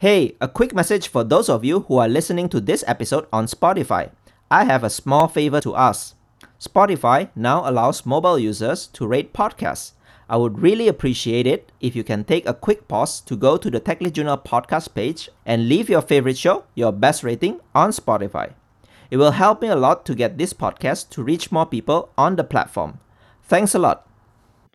Hey, a quick message for those of you who are listening to this episode on Spotify. I have a small favor to ask. Spotify now allows mobile users to rate podcasts. I would really appreciate it if you can take a quick pause to go to the Tech Lead Journal podcast page and leave your favorite show, your best rating on Spotify. It will help me a lot to get this podcast to reach more people on the platform. Thanks a lot.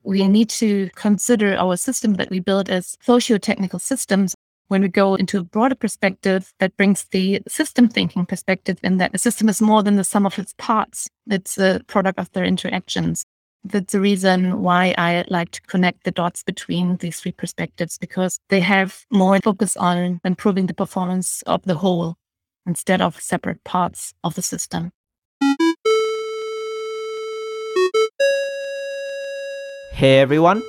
We need to consider our system that we build as socio-technical systems when we go into a broader perspective that brings the system thinking perspective in that a system is more than the sum of its parts. It's a product of their interactions. That's the reason why I like to connect the dots between these three perspectives because they have more focus on improving the performance of the whole instead of separate parts of the system. Hey everyone,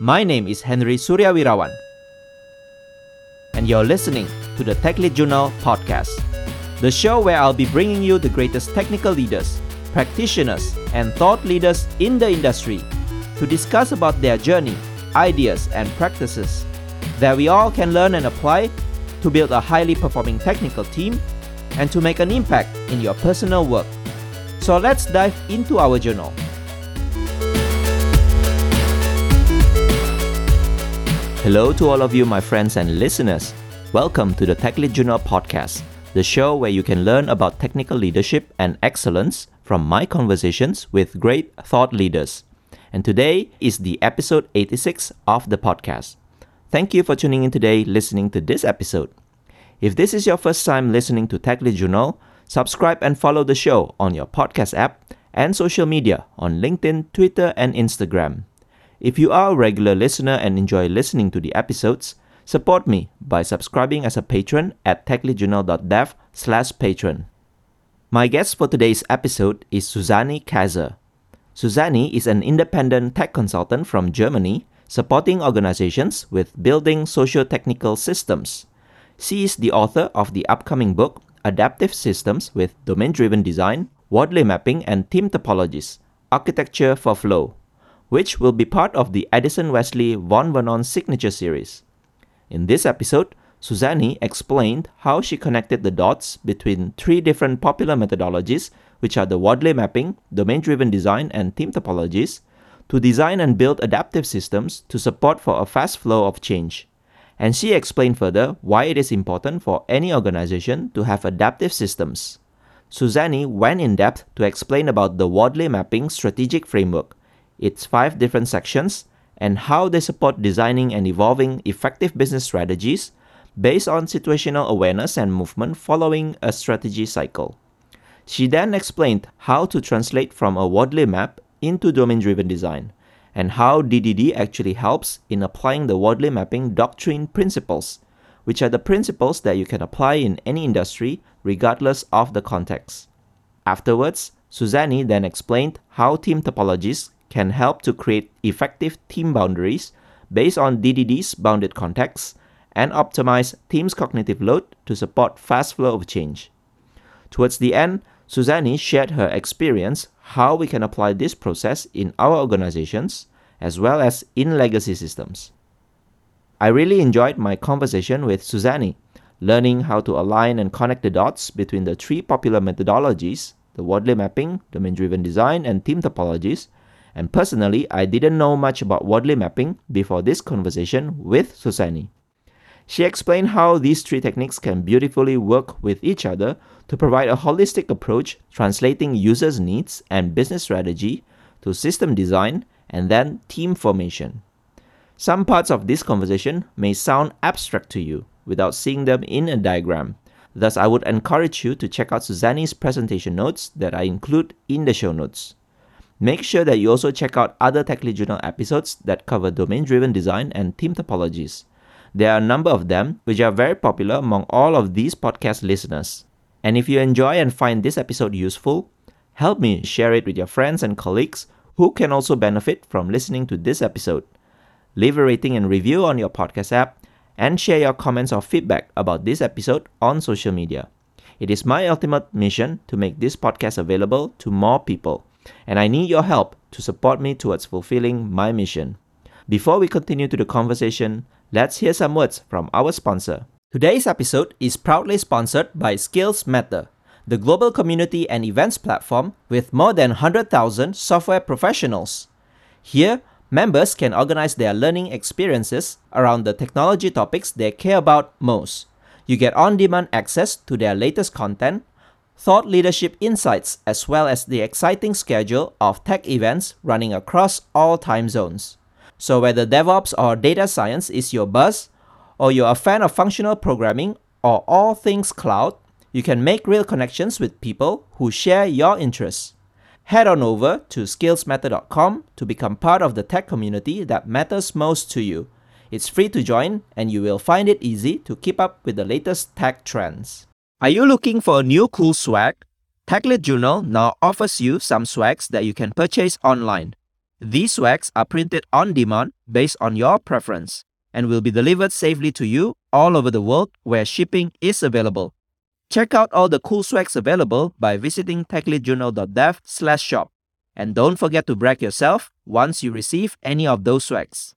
my name is Henry Suryawirawan, and you're listening to the Tech Lead Journal podcast, the show where I'll be bringing you the greatest technical leaders, practitioners, and thought leaders in the industry to discuss about their journey, ideas, and practices that we all can learn and apply to build a highly performing technical team and to make an impact in your personal work. So let's dive into our journal. Hello to all of you, my friends and listeners. Welcome to the Tech Journal podcast, the show where you can learn about technical leadership and excellence from my conversations with great thought leaders. And today is the episode 86 of the podcast. Thank you for tuning in today, listening to this episode. If this is your first time listening to Tech Journal, subscribe and follow the show on your podcast app and social media on LinkedIn, Twitter, and Instagram. If you are a regular listener and enjoy listening to the episodes, support me by subscribing as a patron at techleadjournal.dev slash patron. My guest for today's episode is Susanne Kaiser. Susanne is an independent tech consultant from Germany supporting organizations with building socio-technical systems. She is the author of the upcoming book Adaptive Systems with Domain-Driven Design, Wardley Mapping and Team Topologies, Architecture for Flow which will be part of the Addison Wesley Vaughn Vernon signature series. In this episode, Susanne explained how she connected the dots between three different popular methodologies, which are the Wardley mapping, domain driven design, and team topologies, to design and build adaptive systems to support for a fast flow of change. And she explained further why it is important for any organization to have adaptive systems. Susanne went in depth to explain about the Wardley mapping strategic framework, its five different sections, and how they support designing and evolving effective business strategies based on situational awareness and movement following a strategy cycle. She then explained how to translate from a Wardley map into domain driven design, and how DDD actually helps in applying the Wardley mapping doctrine principles, which are the principles that you can apply in any industry regardless of the context. Afterwards, Susanne then explained how team topologies can help to create effective team boundaries based on DDD's bounded context and optimize team's cognitive load to support fast flow of change. Towards the end, Susanne shared her experience how we can apply this process in our organizations as well as in legacy systems. I really enjoyed my conversation with Susanne, learning how to align and connect the dots between the three popular methodologies the Wardley mapping, domain driven design, and team topologies and personally, I didn't know much about Wardley mapping before this conversation with Susanne. She explained how these three techniques can beautifully work with each other to provide a holistic approach translating users' needs and business strategy to system design and then team formation. Some parts of this conversation may sound abstract to you without seeing them in a diagram. Thus, I would encourage you to check out Susanne's presentation notes that I include in the show notes. Make sure that you also check out other Tech Lead Journal episodes that cover domain driven design and team topologies. There are a number of them, which are very popular among all of these podcast listeners. And if you enjoy and find this episode useful, help me share it with your friends and colleagues who can also benefit from listening to this episode. Leave a rating and review on your podcast app and share your comments or feedback about this episode on social media. It is my ultimate mission to make this podcast available to more people and I need your help to support me towards fulfilling my mission. Before we continue to the conversation, let's hear some words from our sponsor. Today's episode is proudly sponsored by Skills Matter, the global community and events platform with more than 100,000 software professionals. Here, members can organize their learning experiences around the technology topics they care about most. You get on demand access to their latest content, thought leadership insights, as well as the exciting schedule of tech events running across all time zones. So, whether DevOps or data science is your buzz, or you're a fan of functional programming or all things cloud, you can make real connections with people who share your interests. Head on over to skillsmatter.com to become part of the tech community that matters most to you. It's free to join, and you will find it easy to keep up with the latest tech trends. Are you looking for a new cool swag? TechLead Journal now offers you some swags that you can purchase online. These swags are printed on demand based on your preference and will be delivered safely to you all over the world where shipping is available. Check out all the cool swags available by visiting techleadjournal.dev slash shop. And don't forget to brag yourself once you receive any of those swags.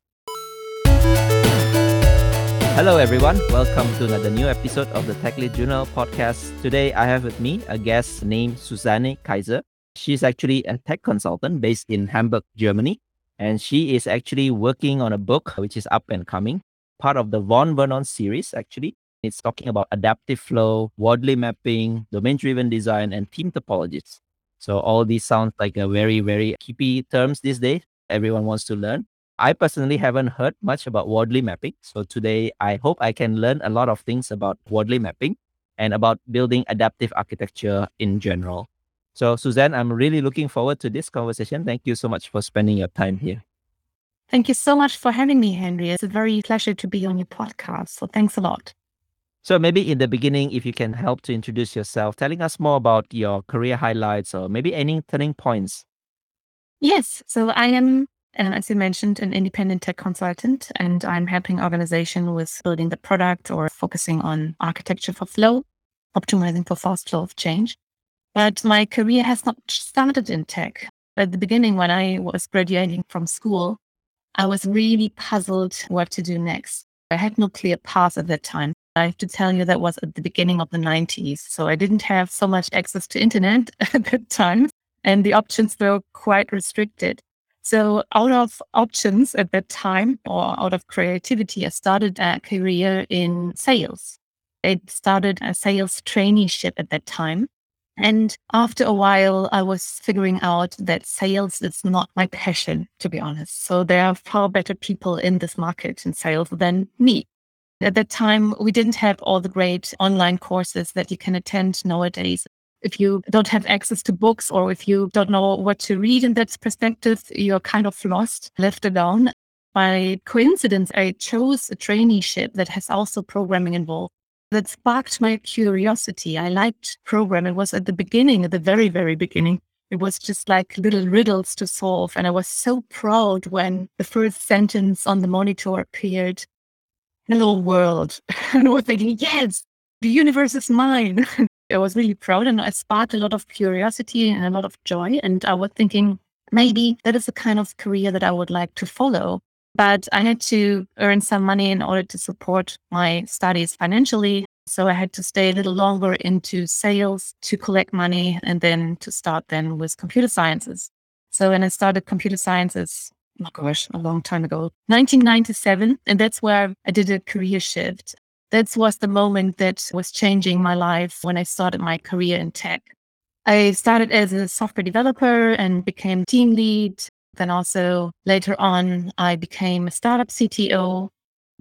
Hello everyone, welcome to another new episode of the TechLead Journal podcast. Today I have with me a guest named Susanne Kaiser. She's actually a tech consultant based in Hamburg, Germany, and she is actually working on a book which is up and coming, part of the Vaughn Vernon series actually. It's talking about adaptive flow, Wardley mapping, domain-driven design, and team topologies. So all these sound like a very, very keepy terms these days. Everyone wants to learn. I personally haven't heard much about Wardley mapping. So today I hope I can learn a lot of things about Wardley mapping and about building adaptive architecture in general. So, Susanne, I'm really looking forward to this conversation. Thank you so much for spending your time here. Thank you so much for having me, Henry. It's a very pleasure to be on your podcast. So, thanks a lot. So, maybe in the beginning, if you can help to introduce yourself, telling us more about your career highlights or maybe any turning points. Yes. So, I am and as you mentioned, an independent tech consultant, and I'm helping organization with building the product or focusing on architecture for flow, optimizing for fast flow of change. But my career has not started in tech. At the beginning, when I was graduating from school, I was really puzzled what to do next. I had no clear path at that time. I have to tell you that was at the beginning of the 90s. So I didn't have so much access to internet at that time, and the options were quite restricted. So out of options at that time or out of creativity, I started a career in sales. I started a sales traineeship at that time. And after a while, I was figuring out that sales is not my passion, to be honest. So there are far better people in this market in sales than me. At that time, we didn't have all the great online courses that you can attend nowadays. If you don't have access to books or if you don't know what to read in that perspective, you're kind of lost, left alone. By coincidence, I chose a traineeship that has also programming involved that sparked my curiosity. I liked programming. It was at the beginning, at the very, very beginning. It was just like little riddles to solve. And I was so proud when the first sentence on the monitor appeared, hello world. and I was thinking, yes, the universe is mine. I was really proud and I sparked a lot of curiosity and a lot of joy. And I was thinking, maybe that is the kind of career that I would like to follow. But I had to earn some money in order to support my studies financially. So I had to stay a little longer into sales to collect money and then to start then with computer sciences. So when I started computer sciences, oh gosh, a long time ago, 1997. And that's where I did a career shift. That was the moment that was changing my life when I started my career in tech. I started as a software developer and became team lead then also later on, I became a startup CTO.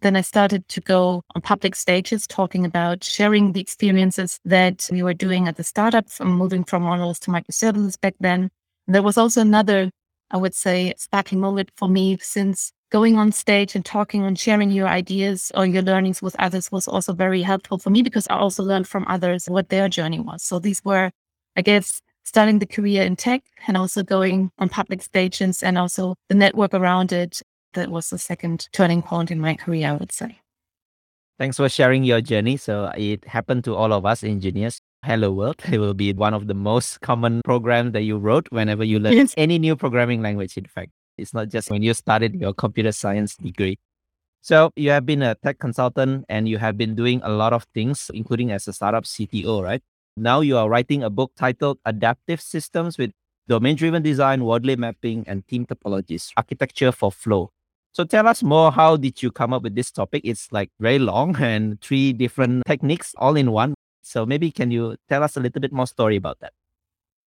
Then I started to go on public stages talking about sharing the experiences that we were doing at the startup from moving from monoliths to microservices back then. There was also another, I would say, sparking moment for me since going on stage and talking and sharing your ideas or your learnings with others was also very helpful for me because I also learned from others what their journey was. So these were, I guess, starting the career in tech and also going on public stages and also the network around it. That was the second turning point in my career, I would say. Thanks for sharing your journey. So it happened to all of us engineers. Hello World. It will be one of the most common programs that you wrote whenever you learn yes. any new programming language. In fact, it's not just when you started your computer science degree. So you have been a tech consultant and you have been doing a lot of things, including as a startup CTO, right? Now you are writing a book titled Adaptive Systems with Domain Driven Design, Wardley Mapping, and Team Topologies Architecture for Flow. So tell us more. How did you come up with this topic? It's like very long and three different techniques all in one. So maybe can you tell us a little bit more story about that?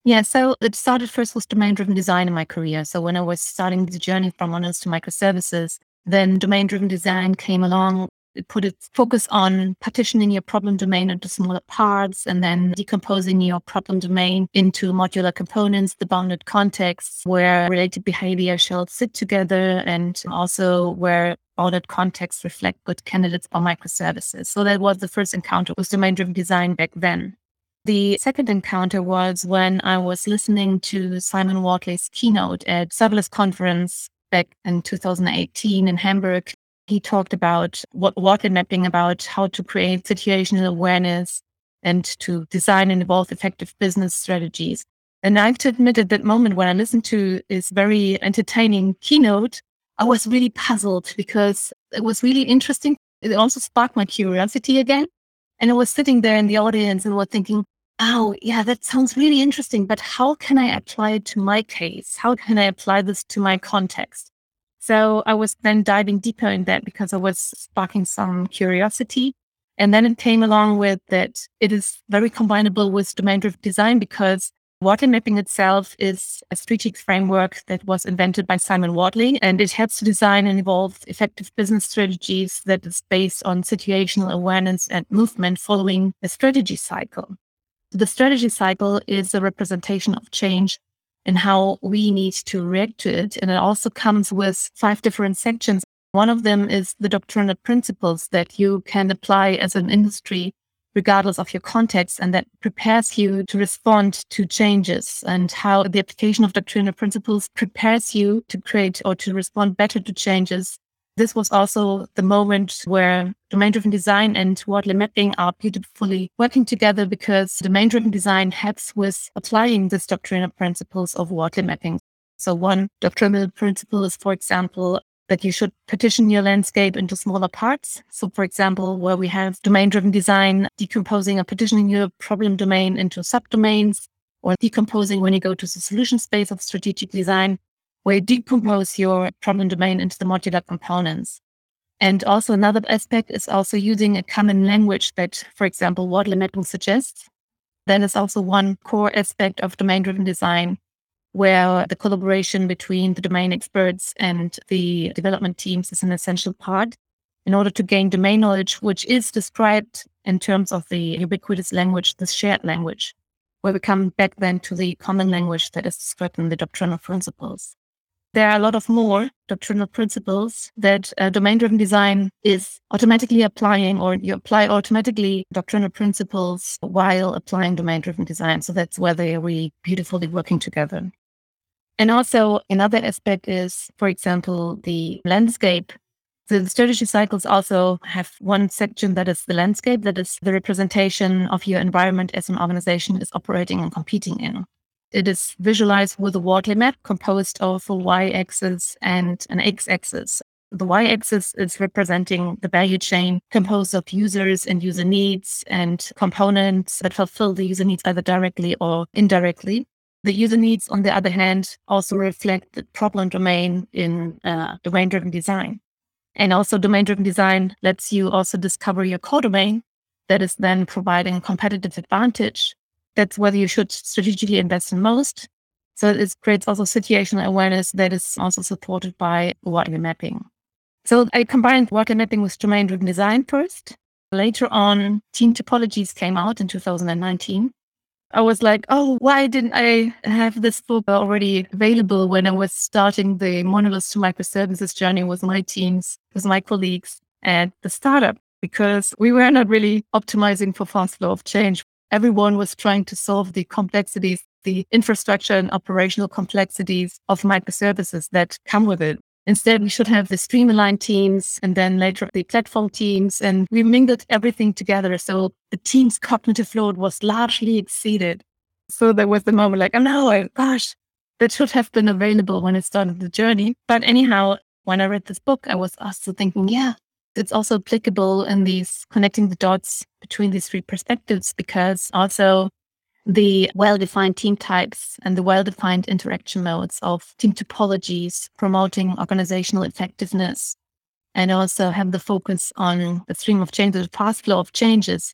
Yeah, so it started first with domain driven design in my career. So when I was starting the journey from monoliths to microservices, then domain driven design came along. It put its focus on partitioning your problem domain into smaller parts and then decomposing your problem domain into modular components, the bounded contexts where related behavior shall sit together and also where bounded contexts reflect good candidates for microservices. So that was the first encounter with domain driven design back then. The second encounter was when I was listening to Simon Wardley's keynote at Serverless Conference back in 2018 in Hamburg, he talked about what Wardley mapping about how to create situational awareness and to design and evolve effective business strategies. And I have to admit at that moment when I listened to his very entertaining keynote, I was really puzzled because it was really interesting. It also sparked my curiosity again. And I was sitting there in the audience and was thinking, oh, yeah, that sounds really interesting, but how can I apply it to my case? How can I apply this to my context? So I was then diving deeper in that because I was sparking some curiosity. And then it came along with that it is very combinable with domain driven design because Wardley mapping itself is a strategic framework that was invented by Simon Wardley, and it helps to design and evolve effective business strategies that is based on situational awareness and movement following a strategy cycle. The strategy cycle is a representation of change and how we need to react to it. And it also comes with five different sections. One of them is the doctrinal principles that you can apply as an industry, regardless of your context, and that prepares you to respond to changes and how the application of doctrinal principles prepares you to create or to respond better to changes this was also the moment where domain driven design and Wardley mapping are beautifully working together because domain driven design helps with applying this doctrinal principles of Wardley mapping. So one doctrinal principle is, for example, that you should partition your landscape into smaller parts. So, for example, where we have domain driven design, decomposing or partitioning your problem domain into subdomains, or decomposing when you go to the solution space of strategic design, where you decompose your problem domain into the modular components. And also another aspect is also using a common language that, for example, Wardley mapping suggests. That is also one core aspect of domain-driven design, where the collaboration between the domain experts and the development teams is an essential part in order to gain domain knowledge, which is described in terms of the ubiquitous language, the shared language, where we come back then to the common language that is described in the doctrinal principles there are a lot of more doctrinal principles that uh, domain driven design is automatically applying, or you apply automatically doctrinal principles while applying domain driven design. So that's where they are really beautifully working together. And also, another aspect is, for example, the landscape. So The strategy cycles also have one section that is the landscape, that is the representation of your environment as an organization is operating and competing in. It is visualized with a Wardley map composed of a y-axis and an x-axis. The y-axis is representing the value chain composed of users and user needs and components that fulfill the user needs either directly or indirectly. The user needs, on the other hand, also reflect the problem domain in uh, domain-driven design. And also domain-driven design lets you also discover your core domain that is then providing competitive advantage that's whether you should strategically invest in most. So it creates also situational awareness that is also supported by Wardley mapping. So I combined Wardley mapping with domain driven design first. Later on, team topologies came out in 2019. I was like, oh, why didn't I have this book already available when I was starting the monoliths to microservices journey with my teams, with my colleagues at the startup? Because we were not really optimizing for fast flow of change everyone was trying to solve the complexities, the infrastructure and operational complexities of microservices that come with it. Instead, we should have the stream-aligned teams and then later the platform teams, and we mingled everything together. So the team's cognitive load was largely exceeded. So there was the moment like, oh no, gosh, that should have been available when I started the journey. But anyhow, when I read this book, I was also thinking, yeah, It's also applicable in these connecting the dots between these three perspectives because also the well defined team types and the well defined interaction modes of team topologies, promoting organizational effectiveness, and also have the focus on the stream of change, the fast flow of changes.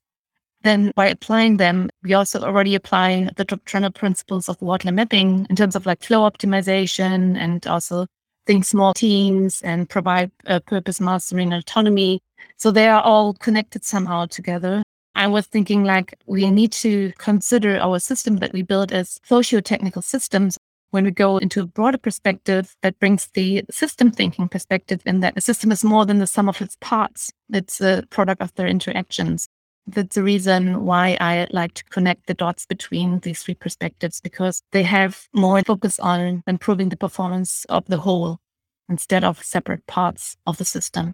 Then by applying them, we also already apply the doctrinal principles of Wardley mapping in terms of like flow optimization and also think small teams and provide uh, purpose mastering autonomy. So they are all connected somehow together. I was thinking like we need to consider our system that we build as socio-technical systems when we go into a broader perspective that brings the system thinking perspective in that a system is more than the sum of its parts. It's a product of their interactions. That's the reason why I like to connect the dots between these three perspectives because they have more focus on improving the performance of the whole instead of separate parts of the system.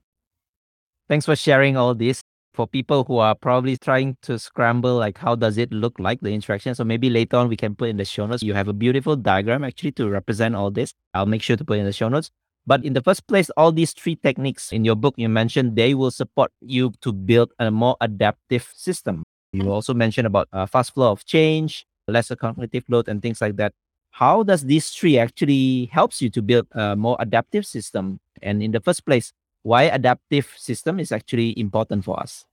Thanks for sharing all this. For people who are probably trying to scramble like how does it look like the interaction? So maybe later on we can put in the show notes. You have a beautiful diagram actually to represent all this. I'll make sure to put in the show notes but in the first place all these three techniques in your book you mentioned they will support you to build a more adaptive system. You mm. also mentioned about a fast flow of change lesser cognitive load and things like that. How does these three actually helps you to build a more adaptive system? And in the first place why adaptive system is actually important for us.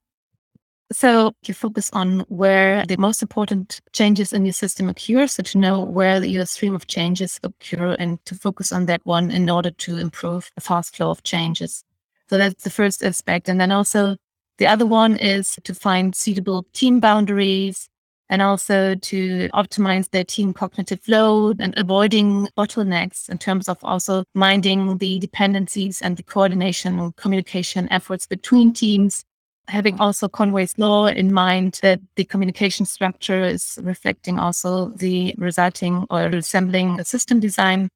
So you focus on where the most important changes in your system occur. So to know where your stream of changes occur and to focus on that one in order to improve the fast flow of changes. So that's the first aspect. And then also the other one is to find suitable team boundaries and also to optimize their team cognitive load and avoiding bottlenecks in terms of also minding the dependencies and the coordination and communication efforts between teams. Having also Conway's law in mind that the communication structure is reflecting also the resulting or resembling system design.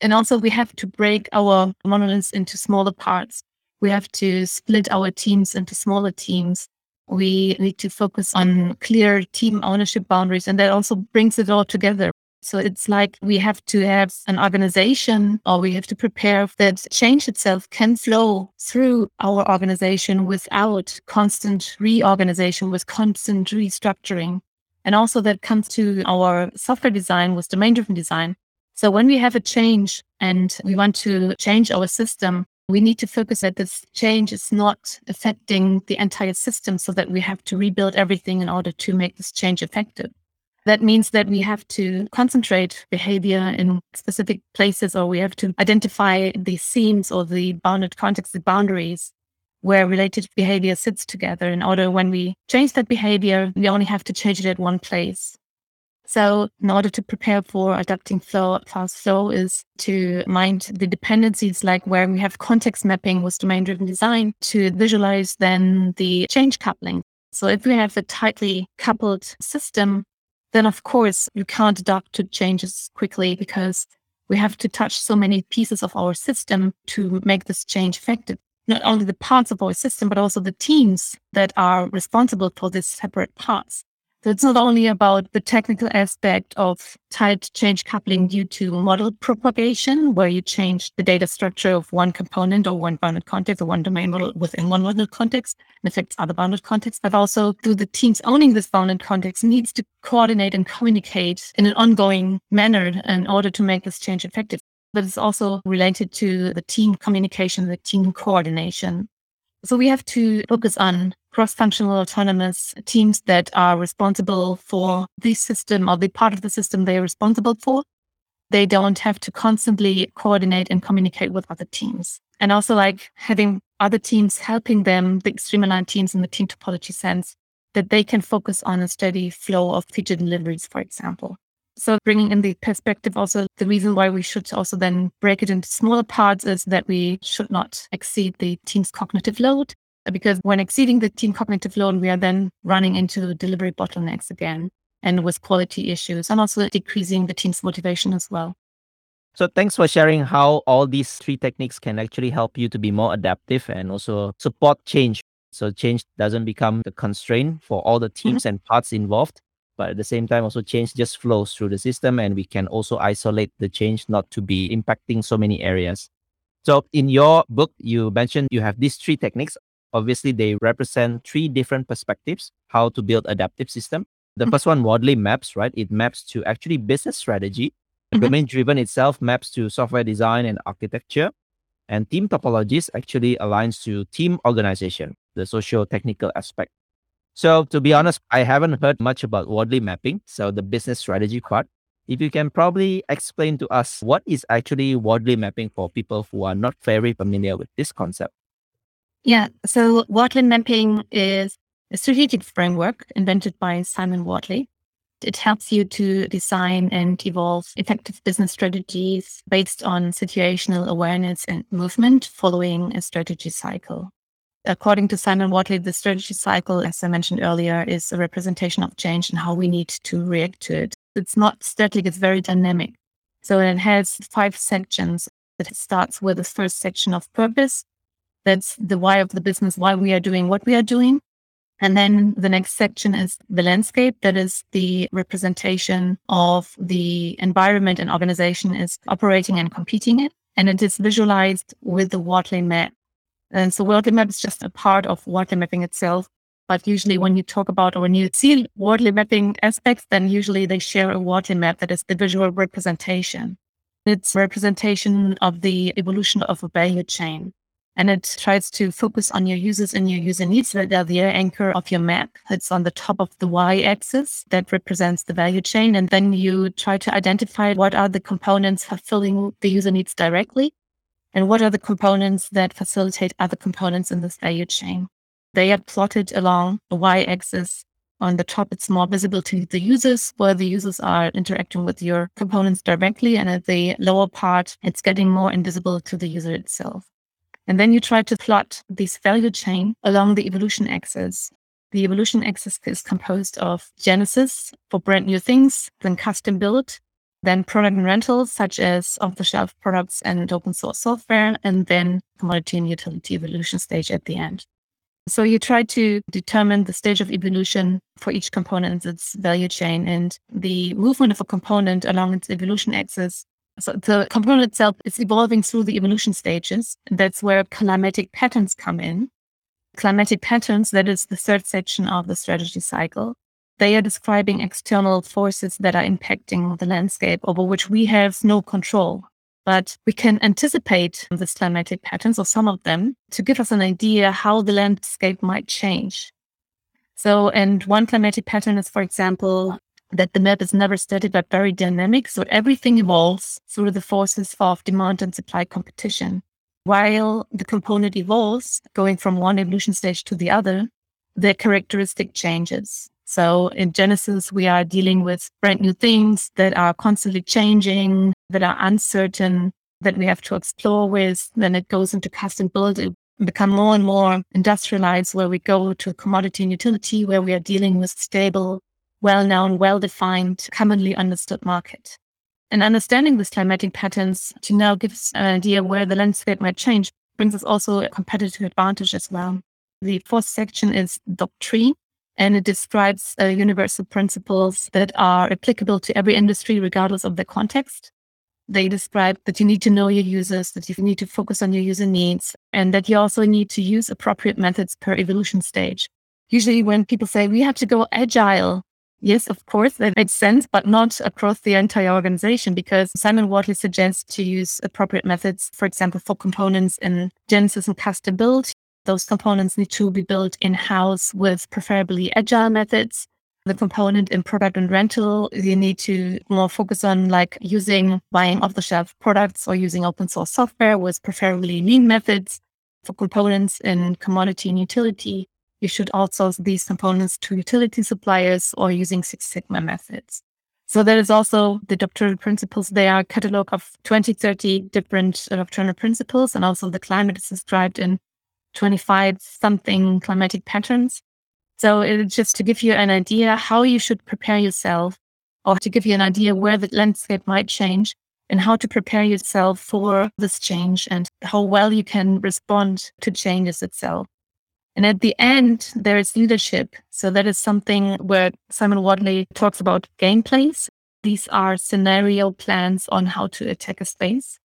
And also we have to break our monoliths into smaller parts. We have to split our teams into smaller teams we need to focus on clear team ownership boundaries, and that also brings it all together. So it's like we have to have an organization or we have to prepare that change itself can flow through our organization without constant reorganization, with constant restructuring. And also that comes to our software design with domain driven design. So when we have a change and we want to change our system, we need to focus that this change is not affecting the entire system so that we have to rebuild everything in order to make this change effective. That means that we have to concentrate behavior in specific places or we have to identify the seams or the bounded context, the boundaries where related behavior sits together in order when we change that behavior, we only have to change it at one place. So in order to prepare for adapting flow, fast flow is to mind the dependencies like where we have context mapping with domain driven design to visualize then the change coupling. So if we have a tightly coupled system, then of course you can't adapt to changes quickly because we have to touch so many pieces of our system to make this change effective. Not only the parts of our system, but also the teams that are responsible for these separate parts. So it's not only about the technical aspect of tight change coupling due to model propagation, where you change the data structure of one component or one bounded context or one domain model within one bounded context and affects other bounded contexts, but also through the teams owning this bounded context needs to coordinate and communicate in an ongoing manner in order to make this change effective. But it's also related to the team communication, the team coordination. So we have to focus on cross-functional autonomous teams that are responsible for the system or the part of the system they're responsible for. They don't have to constantly coordinate and communicate with other teams. And also like having other teams helping them, the stream-aligned teams in the team topology sense, that they can focus on a steady flow of feature deliveries, for example. So bringing in the perspective also, the reason why we should also then break it into smaller parts is that we should not exceed the team's cognitive load. Because when exceeding the team cognitive load, we are then running into delivery bottlenecks again and with quality issues and also decreasing the team's motivation as well. So thanks for sharing how all these three techniques can actually help you to be more adaptive and also support change. So change doesn't become the constraint for all the teams mm-hmm. and parts involved but at the same time also change just flows through the system and we can also isolate the change not to be impacting so many areas so in your book you mentioned you have these three techniques Obviously, they represent three different perspectives how to build adaptive system. The first one, Wardley maps, right? It maps to actually business strategy. The Mhm. domain driven itself maps to software design and architecture. And team topologies actually aligns to team organization, the socio technical aspect. So, to be honest, I haven't heard much about Wardley mapping, so the business strategy part. If you can probably explain to us what is actually Wardley mapping for people who are not very familiar with this concept. Yeah. So Wardley mapping is a strategic framework invented by Simon Wardley. It helps you to design and evolve effective business strategies based on situational awareness and movement following a strategy cycle. According to Simon Wardley, the strategy cycle, as I mentioned earlier, is a representation of change and how we need to react to it. It's not static, it's very dynamic. So it has five sections. It starts with the first section of purpose, that's the why of the business, why we are doing what we are doing. And then the next section is the landscape. That is the representation of the environment an organization is operating and competing in. And it is visualized with the Wardley map. And so Wardley map is just a part of Wardley mapping itself. But usually when you talk about or when you see Wardley mapping aspects, then usually they share a Wardley map that is the visual representation. It's representation of the evolution of a value chain and it tries to focus on your users and your user needs that are the anchor of your map. It's on the top of the y axis that represents the value chain. And then you try to identify what are the components fulfilling the user needs directly and what are the components that facilitate other components in this value chain. They are plotted along the y axis. On the top, it's more visible to the users where the users are interacting with your components directly. And at the lower part, it's getting more invisible to the user itself. And then you try to plot this value chain along the evolution axis. The evolution axis is composed of genesis for brand new things, then custom build, then product and rentals, such as off the shelf products and open source software, and then commodity and utility evolution stage at the end. So you try to determine the stage of evolution for each component in its value chain and the movement of a component along its evolution axis so the component itself is evolving through the evolution stages. That's where climatic patterns come in. Climatic patterns, that is the third section of the strategy cycle. They are describing external forces that are impacting the landscape over which we have no control. But we can anticipate these climatic patterns or some of them to give us an idea how the landscape might change. So, and one climatic pattern is, for example, that the map is never static but very dynamic. So everything evolves through the forces of demand and supply competition. While the component evolves, going from one evolution stage to the other, the characteristic changes. So in Genesis, we are dealing with brand new things that are constantly changing, that are uncertain, that we have to explore with. Then it goes into custom build, become more and more industrialized, where we go to commodity and utility, where we are dealing with stable well known, well defined, commonly understood market. And understanding these climatic patterns to now give us an idea where the landscape might change brings us also a competitive advantage as well. The fourth section is doctrine, and it describes uh, universal principles that are applicable to every industry, regardless of the context. They describe that you need to know your users, that you need to focus on your user needs, and that you also need to use appropriate methods per evolution stage. Usually, when people say we have to go agile, Yes, of course, that makes sense, but not across the entire organization because Simon Wardley suggests to use appropriate methods, for example, for components in Genesis and custom build. Those components need to be built in house with preferably agile methods. The component in product and rental, you need to more focus on like using buying off the shelf products or using open source software with preferably lean methods. For components in commodity and utility, you should outsource these components to utility suppliers or using Six Sigma methods. So there is also the doctrinal principles. They are a catalog of 20, 30 different uh, doctrinal principles. And also the climate is described in 25 something climatic patterns. So it's just to give you an idea how you should prepare yourself or to give you an idea where the landscape might change and how to prepare yourself for this change and how well you can respond to changes itself. And at the end, there is leadership. So that is something where Simon Wardley talks about gameplays. These are scenario plans on how to attack a space.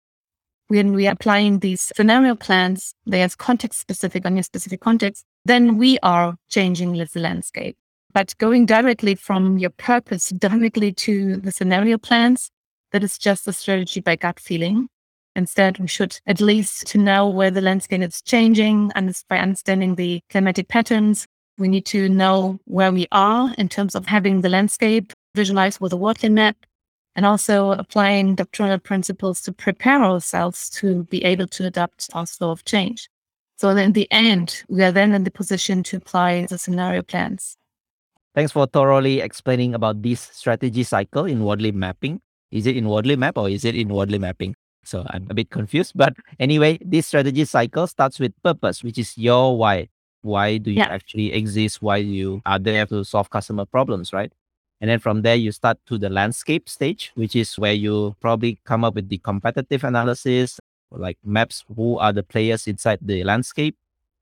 When we are applying these scenario plans, they are context specific on your specific context, then we are changing the landscape. But going directly from your purpose directly to the scenario plans, that is just a strategy by gut feeling. Instead, we should at least to know where the landscape is changing and by understanding the climatic patterns. We need to know where we are in terms of having the landscape visualized with a Wardley map and also applying doctrinal principles to prepare ourselves to be able to adapt our flow of change. So in the end, we are then in the position to apply the scenario plans. Thanks for thoroughly explaining about this strategy cycle in Wardley mapping. Is it in Wardley map or is it in Wardley mapping? So I'm a bit confused. But anyway, this strategy cycle starts with purpose, which is your why. Why do you yeah. actually exist? Why you are there to solve customer problems, right? And then from there, you start to the landscape stage, which is where you probably come up with the competitive analysis, like maps who are the players inside the landscape.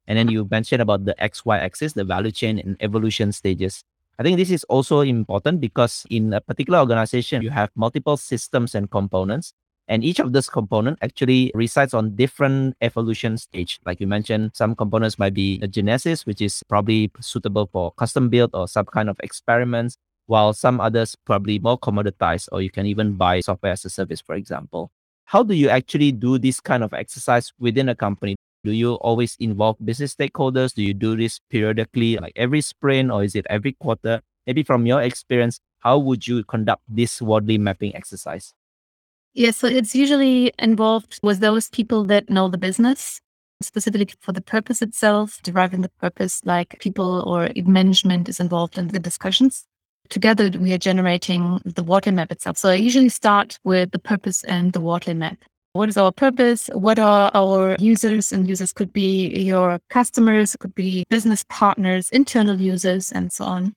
And then you mentioned about the XY axis, the value chain and evolution stages. I think this is also important because in a particular organization, you have multiple systems and components. And each of those component actually resides on different evolution stage. Like you mentioned, some components might be a genesis, which is probably suitable for custom build or some kind of experiments while some others probably more commoditized, or you can even buy software as a service, for example. How do you actually do this kind of exercise within a company? Do you always involve business stakeholders? Do you do this periodically, like every sprint, or is it every quarter? Maybe from your experience, how would you conduct this Wardley mapping exercise? Yeah, so it's usually involved with those people that know the business, specifically for the purpose itself, deriving the purpose, like people or management is involved in the discussions together we are generating the Wardley map itself. So I usually start with the purpose and the Wardley map. What is our purpose? What are our users? And users could be your customers, could be business partners, internal users, and so on.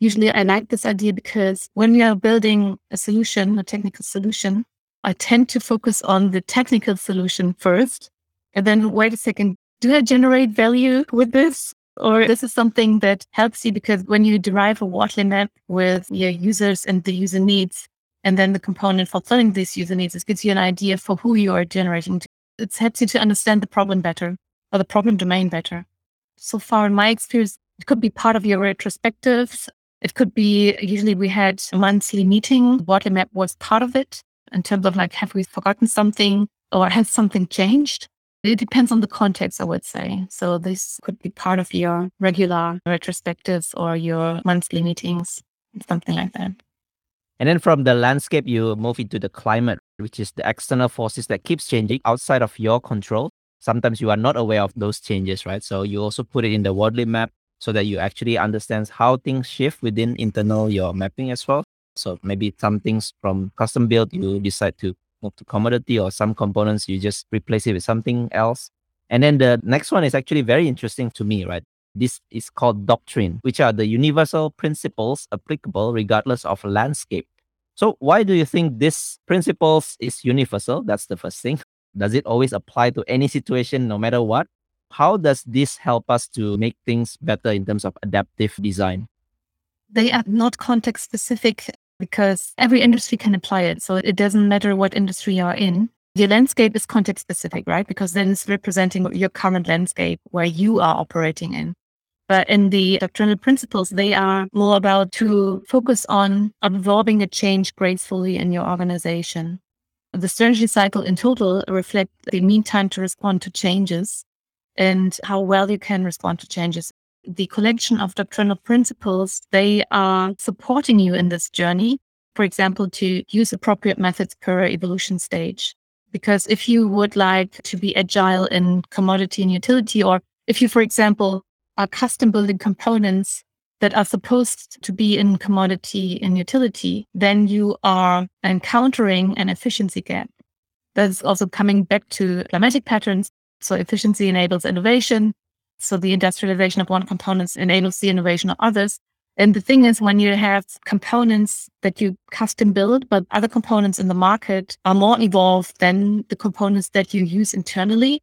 Usually I like this idea because when we are building a solution, a technical solution, I tend to focus on the technical solution first. And then wait a second, do I generate value with this? Or this is something that helps you because when you derive a Wardley map with your users and the user needs, and then the component fulfilling these user needs, it gives you an idea for who you are generating. It helps you to understand the problem better or the problem domain better. So far, in my experience, it could be part of your retrospectives. It could be usually we had a monthly meeting. Wardley map was part of it in terms of like, have we forgotten something or has something changed? It depends on the context, I would say. So this could be part of your regular retrospectives or your monthly meetings, something like that. And then from the landscape, you move into the climate, which is the external forces that keeps changing outside of your control. Sometimes you are not aware of those changes, right? So you also put it in the Wardley map so that you actually understand how things shift within internal your mapping as well. So maybe some things from custom build, you decide to commodity or some components, you just replace it with something else. And then the next one is actually very interesting to me, right? This is called doctrine, which are the universal principles applicable regardless of landscape. So why do you think this principles is universal? That's the first thing. Does it always apply to any situation no matter what? How does this help us to make things better in terms of adaptive design? They are not context specific because every industry can apply it. So it doesn't matter what industry you're in. The landscape is context specific, right? Because then it's representing your current landscape where you are operating in. But in the doctrinal principles, they are more about to focus on absorbing a change gracefully in your organization. The strategy cycle in total reflects the mean time to respond to changes and how well you can respond to changes the collection of doctrinal principles, they are supporting you in this journey. For example, to use appropriate methods per evolution stage. Because if you would like to be agile in commodity and utility, or if you, for example, are custom building components that are supposed to be in commodity and utility, then you are encountering an efficiency gap. That's also coming back to climatic patterns. So efficiency enables innovation. So the industrialization of one component enables the innovation of others. And the thing is, when you have components that you custom build, but other components in the market are more evolved than the components that you use internally,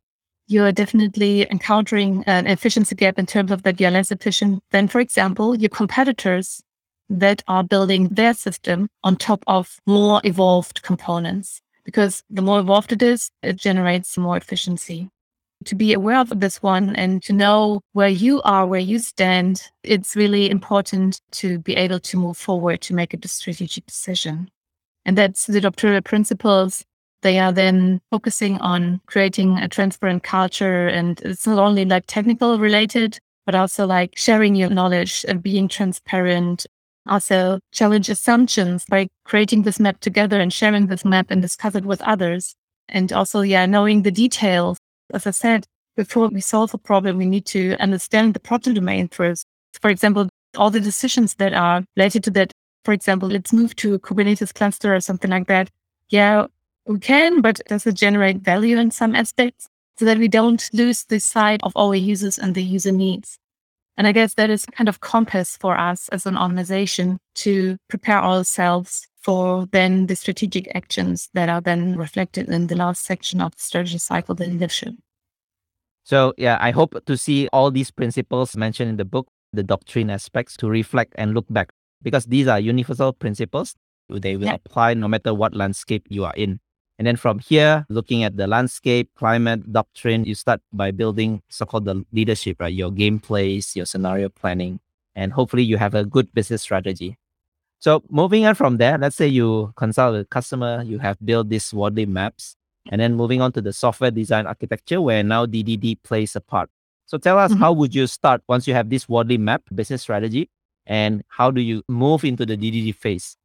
you're definitely encountering an efficiency gap in terms of that you're less efficient than, for example, your competitors that are building their system on top of more evolved components. because the more evolved it is, it generates more efficiency. To be aware of this one and to know where you are, where you stand, it's really important to be able to move forward to make a strategic decision. And that's the doctrinal principles. They are then focusing on creating a transparent culture. And it's not only like technical related, but also like sharing your knowledge and being transparent. Also challenge assumptions by creating this map together and sharing this map and discuss it with others. And also, yeah, knowing the details. As I said, before we solve a problem, we need to understand the problem domain first. For example, all the decisions that are related to that for example, let's move to a Kubernetes cluster or something like that. Yeah, we can, but does it generate value in some aspects so that we don't lose the sight of our users and the user needs? And I guess that is kind of compass for us as an organization to prepare ourselves for then the strategic actions that are then reflected in the last section of the strategy cycle, the leadership. So yeah, I hope to see all these principles mentioned in the book, the doctrine aspects to reflect and look back because these are universal principles. They will yeah. apply no matter what landscape you are in. And then from here, looking at the landscape, climate, doctrine, you start by building so-called the leadership, right? Your game plays, your scenario planning, and hopefully you have a good business strategy. So moving on from there, let's say you consult a customer, you have built these Wardley maps, and then moving on to the software design architecture where now DDD plays a part. So tell us, mm-hmm. how would you start once you have this Wardley map business strategy? and how do you move into the DDD phase?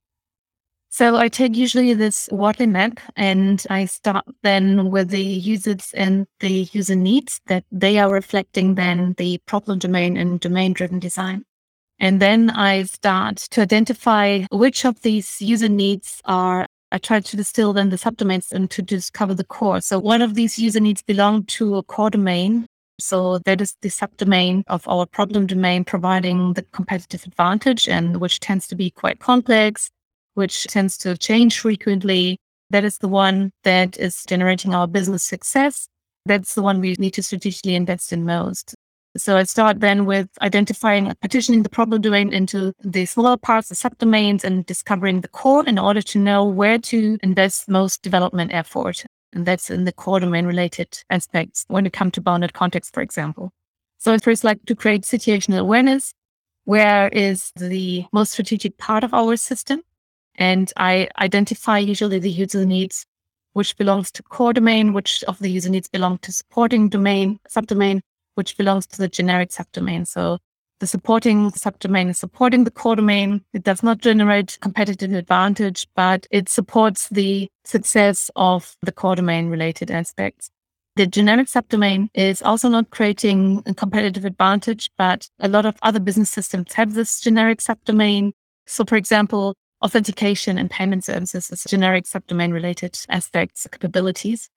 So I take usually this Wardley map and I start then with the users and the user needs that they are reflecting then the problem domain and domain driven design. And then I start to identify which of these user needs are I try to distill then the subdomains and to discover the core. So one of these user needs belong to a core domain so that is the subdomain of our problem domain providing the competitive advantage and which tends to be quite complex, which tends to change frequently. That is the one that is generating our business success. That's the one we need to strategically invest in most. So I start then with identifying, partitioning the problem domain into the smaller parts, the subdomains, and discovering the core in order to know where to invest most development effort. And that's in the core domain related aspects when it comes to bounded context, for example. So it's first like to create situational awareness. Where is the most strategic part of our system? And I identify usually the user needs, which belongs to core domain, which of the user needs belong to supporting domain, subdomain, which belongs to the generic subdomain. So the supporting subdomain is supporting the core domain. It does not generate competitive advantage, but it supports the success of the core domain related aspects. The generic subdomain is also not creating a competitive advantage, but a lot of other business systems have this generic subdomain. So, for example, authentication and payment services is generic subdomain related aspects, capabilities.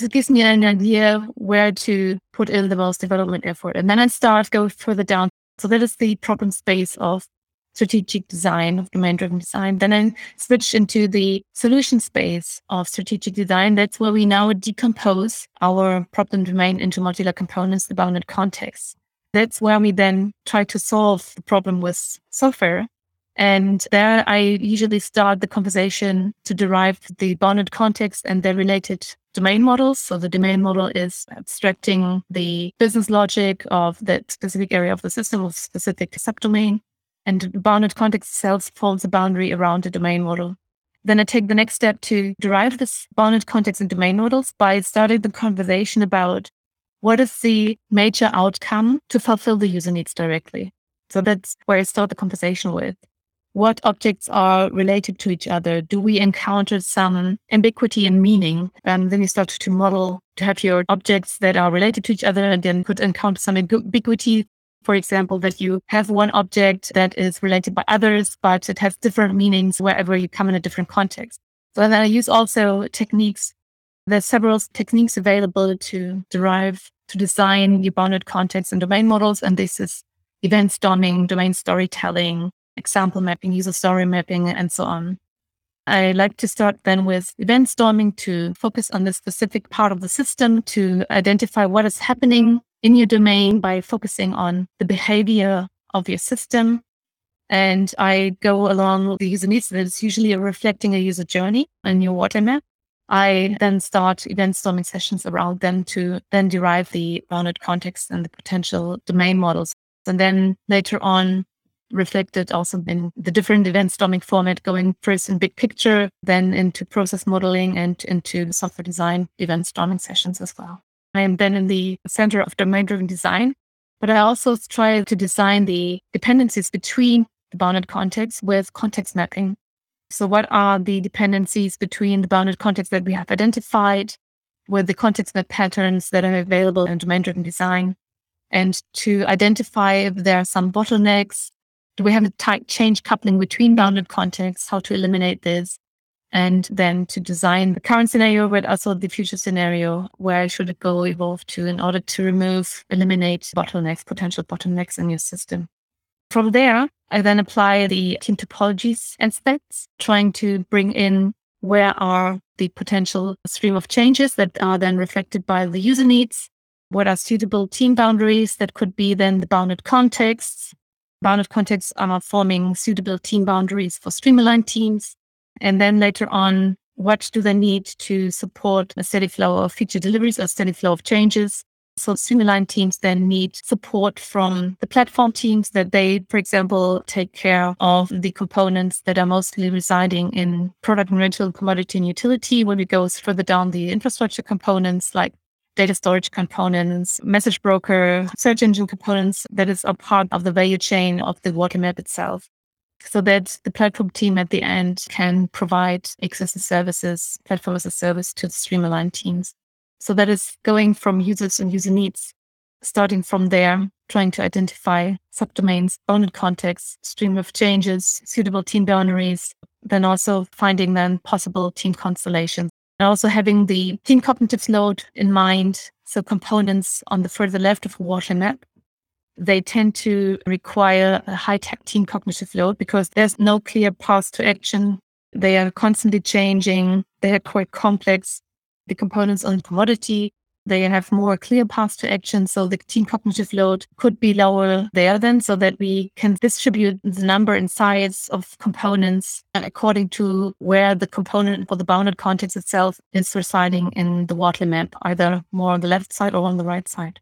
It gives me an idea where to put in the most development effort. And then I start go further down so that is the problem space of strategic design, of domain driven design. Then I switch into the solution space of strategic design. That's where we now decompose our problem domain into modular components, the bounded context. That's where we then try to solve the problem with software. And there I usually start the conversation to derive the bounded context and the related domain models. So the domain model is abstracting the business logic of that specific area of the system of specific subdomain. And bounded context itself forms a boundary around the domain model. Then I take the next step to derive this bounded context and domain models by starting the conversation about what is the major outcome to fulfill the user needs directly. So that's where I start the conversation with what objects are related to each other? Do we encounter some ambiguity in meaning? And then you start to model to have your objects that are related to each other and then could encounter some ambiguity. For example, that you have one object that is related by others, but it has different meanings wherever you come in a different context. So then I use also techniques. There's several techniques available to derive, to design your bounded context and domain models. And this is event storming, domain storytelling, example mapping, user story mapping, and so on. I like to start then with event storming to focus on the specific part of the system to identify what is happening in your domain by focusing on the behavior of your system. And I go along the user needs that is usually reflecting a user journey in your Wardley map. I then start event storming sessions around them to then derive the bounded context and the potential domain models. And then later on, reflected also in the different event storming format, going first in big picture, then into process modeling and into software design event storming sessions as well. I am then in the center of domain driven design, but I also try to design the dependencies between the bounded context with context mapping. So, what are the dependencies between the bounded context that we have identified with the context map patterns that are available in domain driven design? And to identify if there are some bottlenecks, do we have a tight change coupling between bounded contexts, how to eliminate this? And then to design the current scenario, but also the future scenario, where should it go evolve to in order to remove, eliminate bottlenecks, potential bottlenecks in your system. From there, I then apply the team topologies aspects, trying to bring in where are the potential stream of changes that are then reflected by the user needs, what are suitable team boundaries that could be then the bounded contexts. Bounded contexts are forming suitable team boundaries for stream-aligned teams. And then later on, what do they need to support a steady flow of feature deliveries or steady flow of changes? So stream-aligned teams then need support from the platform teams that they, for example, take care of the components that are mostly residing in product and rental, commodity and utility. When we go further down the infrastructure components like data storage components, message broker, search engine components that is a part of the value chain of the Wardley map itself. So that the platform team at the end can provide access to services, platform as a service to the stream-aligned teams. So that is going from users and user needs, starting from there, trying to identify subdomains, bounded contexts, stream of changes, suitable team boundaries, then also finding then possible team constellations and also having the team cognitive load in mind. So components on the further left of a Wardley map, they tend to require a high tech team cognitive load because there's no clear path to action. They are constantly changing. They are quite complex. The components on commodity they have more clear paths to action. So the team cognitive load could be lower there then so that we can distribute the number and size of components according to where the component for the bounded context itself is residing in the Wardley map, either more on the left side or on the right side.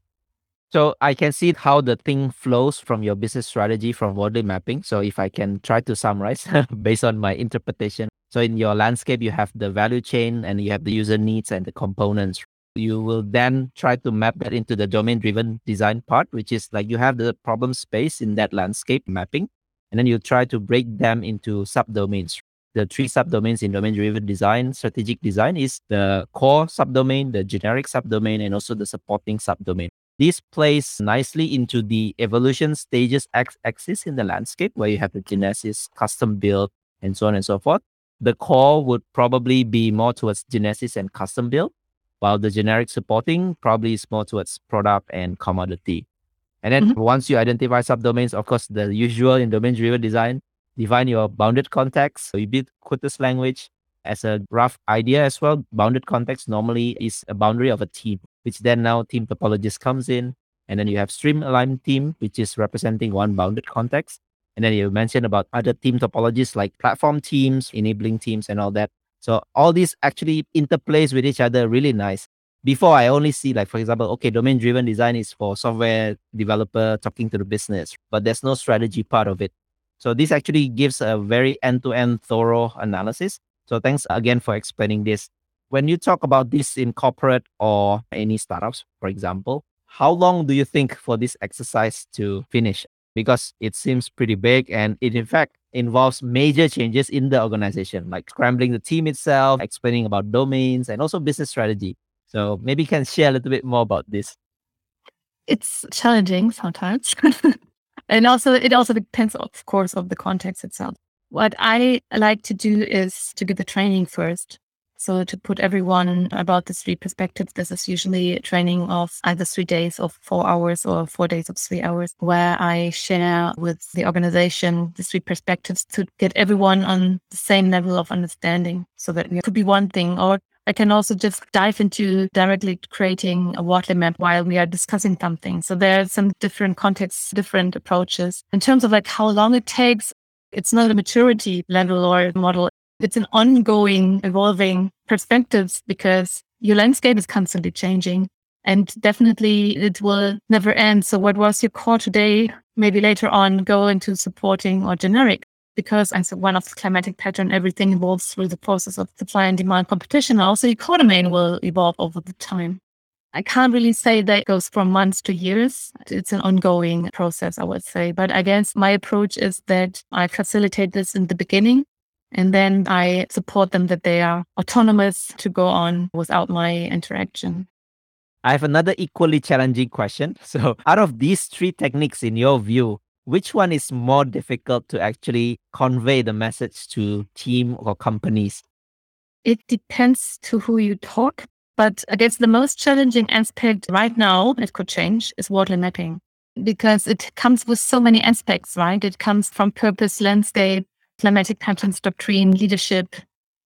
So I can see how the thing flows from your business strategy from Wardley mapping. So if I can try to summarize based on my interpretation. So in your landscape, you have the value chain and you have the user needs and the components, you will then try to map that into the domain driven design part, which is like you have the problem space in that landscape mapping, and then you try to break them into subdomains. The three subdomains in domain driven design, strategic design is the core subdomain, the generic subdomain, and also the supporting subdomain. This plays nicely into the evolution stages x axis in the landscape where you have the genesis, custom build, and so on and so forth. The core would probably be more towards genesis and custom build while the generic supporting probably is more towards product and commodity. And then mm-hmm. once you identify subdomains, of course, the usual in domain driven design, define your bounded context. So you build ubiquitous language as a rough idea as well. Bounded context normally is a boundary of a team, which then now team topologist comes in. And then you have stream aligned team, which is representing one bounded context. And then you mentioned about other team topologies like platform teams, enabling teams, and all that. So all these actually interplays with each other really nice. Before I only see like, for example, okay, domain driven design is for software developer talking to the business, but there's no strategy part of it. So this actually gives a very end to end thorough analysis. So thanks again for explaining this. When you talk about this in corporate or any startups, for example, how long do you think for this exercise to finish? Because it seems pretty big and it in fact involves major changes in the organization, like scrambling the team itself, explaining about domains, and also business strategy. So maybe you can share a little bit more about this. It's challenging sometimes. and also it also depends of course of the context itself. What I like to do is to give the training first so to put everyone about the three perspectives, this is usually a training of either three days of four hours or four days of three hours, where I share with the organization the three perspectives to get everyone on the same level of understanding. So that it could be one thing, or I can also just dive into directly creating a Wardley map while we are discussing something. So there are some different contexts, different approaches. In terms of like how long it takes, it's not a maturity level or model It's an ongoing, evolving perspectives because your landscape is constantly changing and definitely it will never end. So what was your core today, maybe later on go into supporting or generic because as one of the climatic pattern, everything evolves through the process of supply and demand competition. Also, your core domain will evolve over the time. I can't really say that goes from months to years. It's an ongoing process, I would say. But I guess my approach is that I facilitate this in the beginning and then I support them that they are autonomous to go on without my interaction. I have another equally challenging question. So, out of these three techniques, in your view, which one is more difficult to actually convey the message to team or companies? It depends to who you talk. But I guess the most challenging aspect right now, it could change, is Wardley mapping because it comes with so many aspects, right? It comes from purpose, landscape, climatic patterns, doctrine, leadership.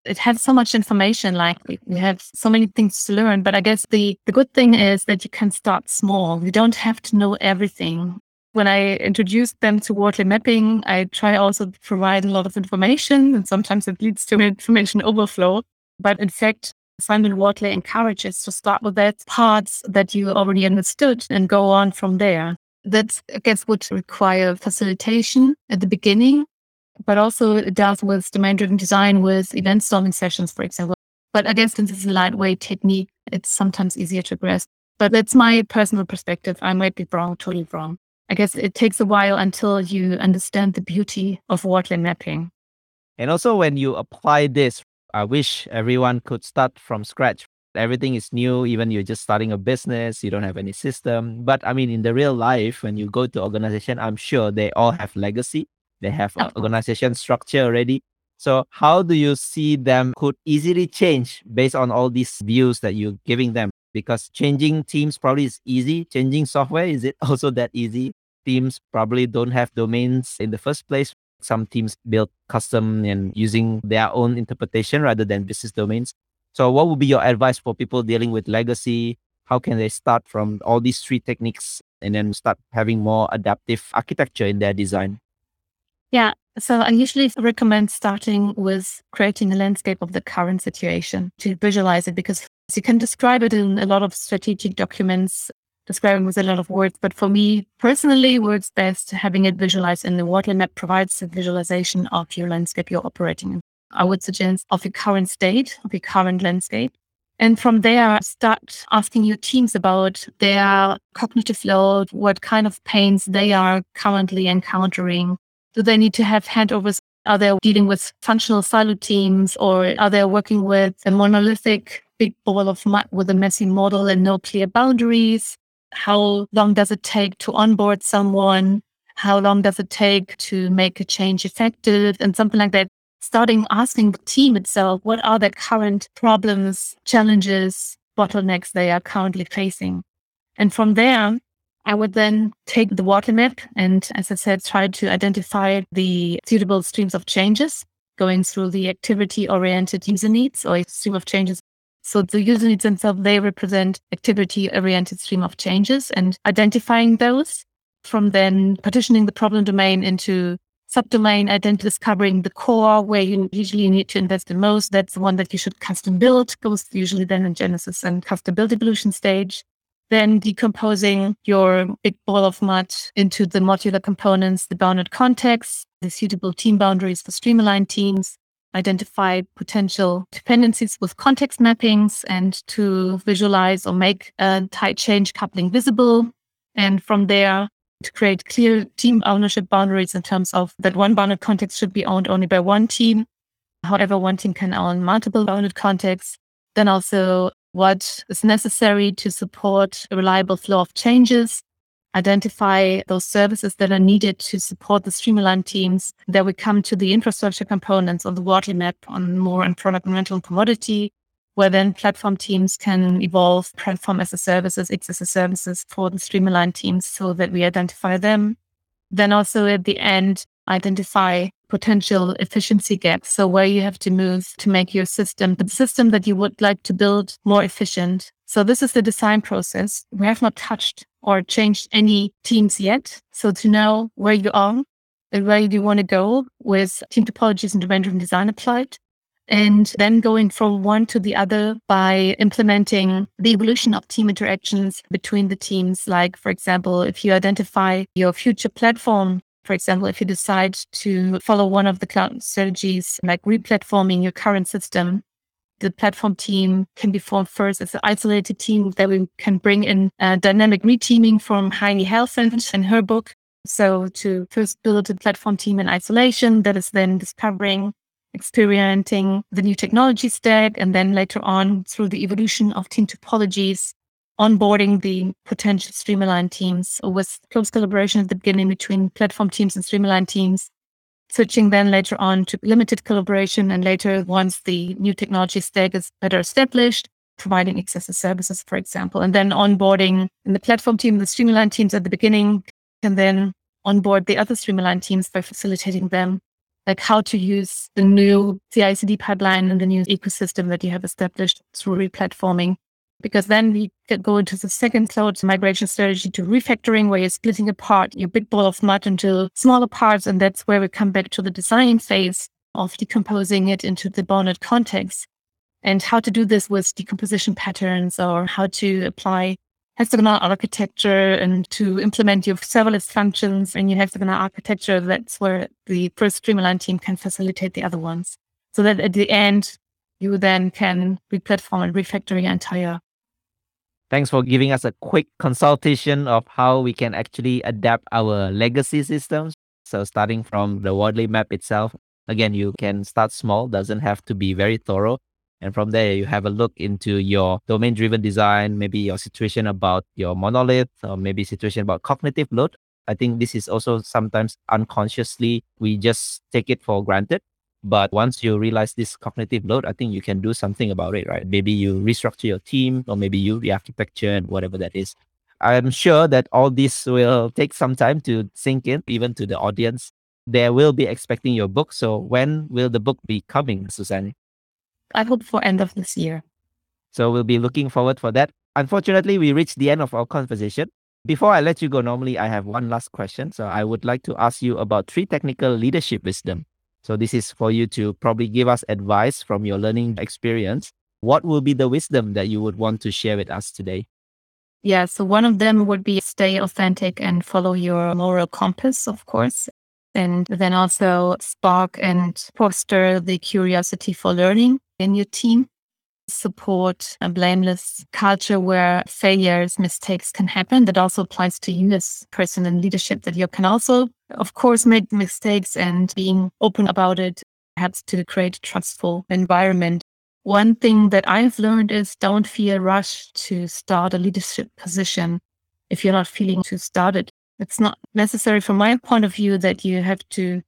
It has so much information, like we have so many things to learn. But I guess the, the good thing is that you can start small. You don't have to know everything. When I introduce them to Wardley mapping, I try also to provide a lot of information, and sometimes it leads to information overflow. But in fact, Simon Wardley encourages to start with that parts that you already understood and go on from there. That I guess would require facilitation at the beginning but also it does with domain driven design with event storming sessions, for example. But guess since it's a lightweight technique, it's sometimes easier to grasp. But that's my personal perspective. I might be wrong, totally wrong. I guess it takes a while until you understand the beauty of Wardley mapping. And also, when you apply this, I wish everyone could start from scratch. Everything is new, even you're just starting a business, you don't have any system. But I mean, in the real life, when you go to organization, I'm sure they all have legacy they have an organization structure already. So how do you see them could easily change based on all these views that you're giving them? Because changing teams probably is easy. Changing software, is it also that easy? Teams probably don't have domains in the first place. Some teams build custom and using their own interpretation rather than business domains. So what would be your advice for people dealing with legacy? How can they start from all these three techniques and then start having more adaptive architecture in their design? Yeah. So I usually recommend starting with creating a landscape of the current situation to visualize it because you can describe it in a lot of strategic documents, describing with a lot of words. But for me personally, words best having it visualized in the Wardley map provides a visualization of your landscape you're operating in. I would suggest of your current state, of your current landscape. And from there, start asking your teams about their cognitive load, what kind of pains they are currently encountering, do they need to have handovers? Are they dealing with functional silo teams or are they working with a monolithic big ball of mud with a messy model and no clear boundaries? How long does it take to onboard someone? How long does it take to make a change effective and something like that? Starting asking the team itself, what are the current problems, challenges, bottlenecks they are currently facing? And from there, I would then take the Wardley map and, as I said, try to identify the suitable streams of changes going through the activity oriented user needs or stream of changes. So the user needs themselves, they represent activity oriented stream of changes and identifying those from then partitioning the problem domain into subdomain, identity discovering the core where you usually need to invest the most. That's the one that you should custom build, goes usually then in Genesis and custom build evolution stage then decomposing your big ball of mud into the modular components, the bounded context, the suitable team boundaries for stream-aligned teams, identify potential dependencies with context mappings and to visualize or make a tight change coupling visible. And from there, to create clear team ownership boundaries in terms of that one bounded context should be owned only by one team. However, one team can own multiple bounded contexts. Then also what is necessary to support a reliable flow of changes, identify those services that are needed to support the stream-aligned teams. Then we come to the infrastructure components of the Wardley map on more on product and rental and commodity, where then platform teams can evolve platform as a services, X as a services for the streamline teams so that we identify them. Then also at the end, identify potential efficiency gaps. So where you have to move to make your system, the system that you would like to build more efficient. So this is the design process. We have not touched or changed any teams yet. So to know where you are and where you want to go with team topologies and domain driven design applied, and then going from one to the other by implementing the evolution of team interactions between the teams. Like, for example, if you identify your future platform, for example, if you decide to follow one of the cloud strategies, like replatforming your current system, the platform team can be formed first as an isolated team that we can bring in uh, dynamic reteaming from Heidi Helfand in her book. So to first build a platform team in isolation that is then discovering experimenting the new technology stack, and then later on through the evolution of team topologies, onboarding the potential Stream-aligned teams with close collaboration at the beginning between platform teams and Stream-aligned teams, switching then later on to limited collaboration, and later once the new technology stack is better established, providing access to services, for example, and then onboarding in the platform team, the Stream-aligned teams at the beginning, and then onboard the other Stream-aligned teams by facilitating them like how to use the new CI/CD pipeline and the new ecosystem that you have established through replatforming. Because then we could go into the second cloud migration strategy to refactoring, where you're splitting apart your big ball of mud into smaller parts. And that's where we come back to the design phase of decomposing it into the bounded context and how to do this with decomposition patterns or how to apply hexagonal architecture and to implement your serverless functions in your hexagonal architecture, that's where the first Stream-aligned team can facilitate the other ones. So that at the end, you then can replatform and refactor your entire. Thanks for giving us a quick consultation of how we can actually adapt our legacy systems. So starting from the Wardley map itself, again, you can start small, doesn't have to be very thorough. And from there, you have a look into your domain driven design, maybe your situation about your monolith, or maybe situation about cognitive load. I think this is also sometimes unconsciously, we just take it for granted. But once you realize this cognitive load, I think you can do something about it, right? Maybe you restructure your team, or maybe you re-architecture and whatever that is. I'm sure that all this will take some time to sink in, even to the audience. They will be expecting your book. So when will the book be coming, Susanne? I hope for end of this year. So we'll be looking forward for that. Unfortunately, we reached the end of our conversation. Before I let you go, normally I have one last question. So I would like to ask you about three technical leadership wisdom. So this is for you to probably give us advice from your learning experience. What will be the wisdom that you would want to share with us today? Yeah, so one of them would be stay authentic and follow your moral compass, of course. And then also spark and foster the curiosity for learning in your team. Support a blameless culture where failures, mistakes can happen. That also applies to you as person in leadership, that you can also, of course, make mistakes and being open about it helps to create a trustful environment. One thing that I've learned is don't feel rushed to start a leadership position if you're not feeling to start it. It's not necessary from my point of view that you have to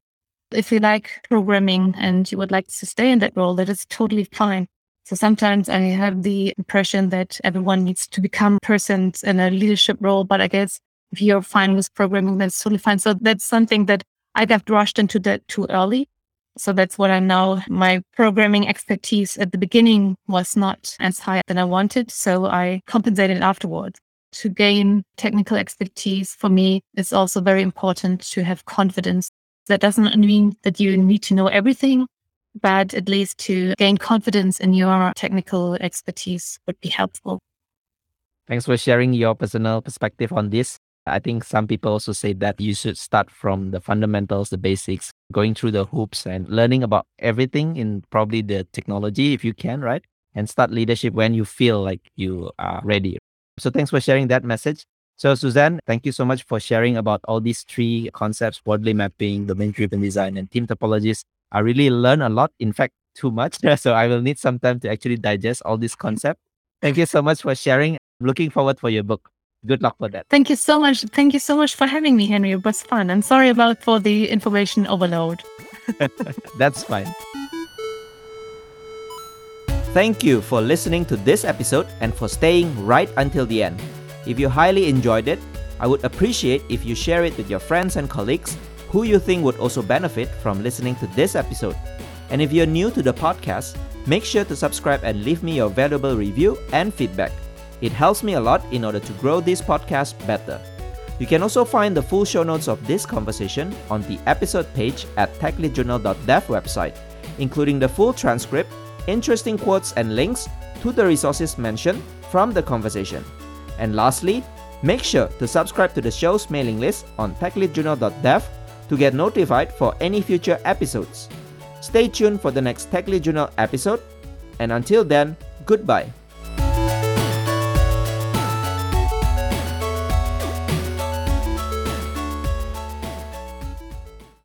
if you like programming and you would like to stay in that role, that is totally fine. So sometimes I have the impression that everyone needs to become persons in a leadership role, but I guess if you're fine with programming, that's totally fine. So that's something that I got rushed into that too early. So that's what I know. My programming expertise at the beginning was not as high than I wanted. So I compensated afterwards. To gain technical expertise for me, it's also very important to have confidence that doesn't mean that you need to know everything, but at least to gain confidence in your technical expertise would be helpful. Thanks for sharing your personal perspective on this. I think some people also say that you should start from the fundamentals, the basics, going through the hoops and learning about everything in probably the technology if you can, right? And start leadership when you feel like you are ready. So thanks for sharing that message. So, Susanne, thank you so much for sharing about all these three concepts Wardley mapping, domain driven design, and team topologies. I really learned a lot, in fact, too much. So, I will need some time to actually digest all these concepts. Thank you so much for sharing. I'm looking forward for your book. Good luck for that. Thank you so much. Thank you so much for having me, Henry. It was fun. I'm sorry about for the information overload. That's fine. Thank you for listening to this episode and for staying right until the end. If you highly enjoyed it, I would appreciate if you share it with your friends and colleagues who you think would also benefit from listening to this episode. And if you're new to the podcast, make sure to subscribe and leave me your valuable review and feedback. It helps me a lot in order to grow this podcast better. You can also find the full show notes of this conversation on the episode page at techleadjournal.dev website. including the full transcript, interesting quotes, and links to the resources mentioned from the conversation. And lastly, make sure to subscribe to the show's mailing list on techleadjournal.dev to get notified for any future episodes. Stay tuned for the next Tech Lead Journal episode, and until then, goodbye.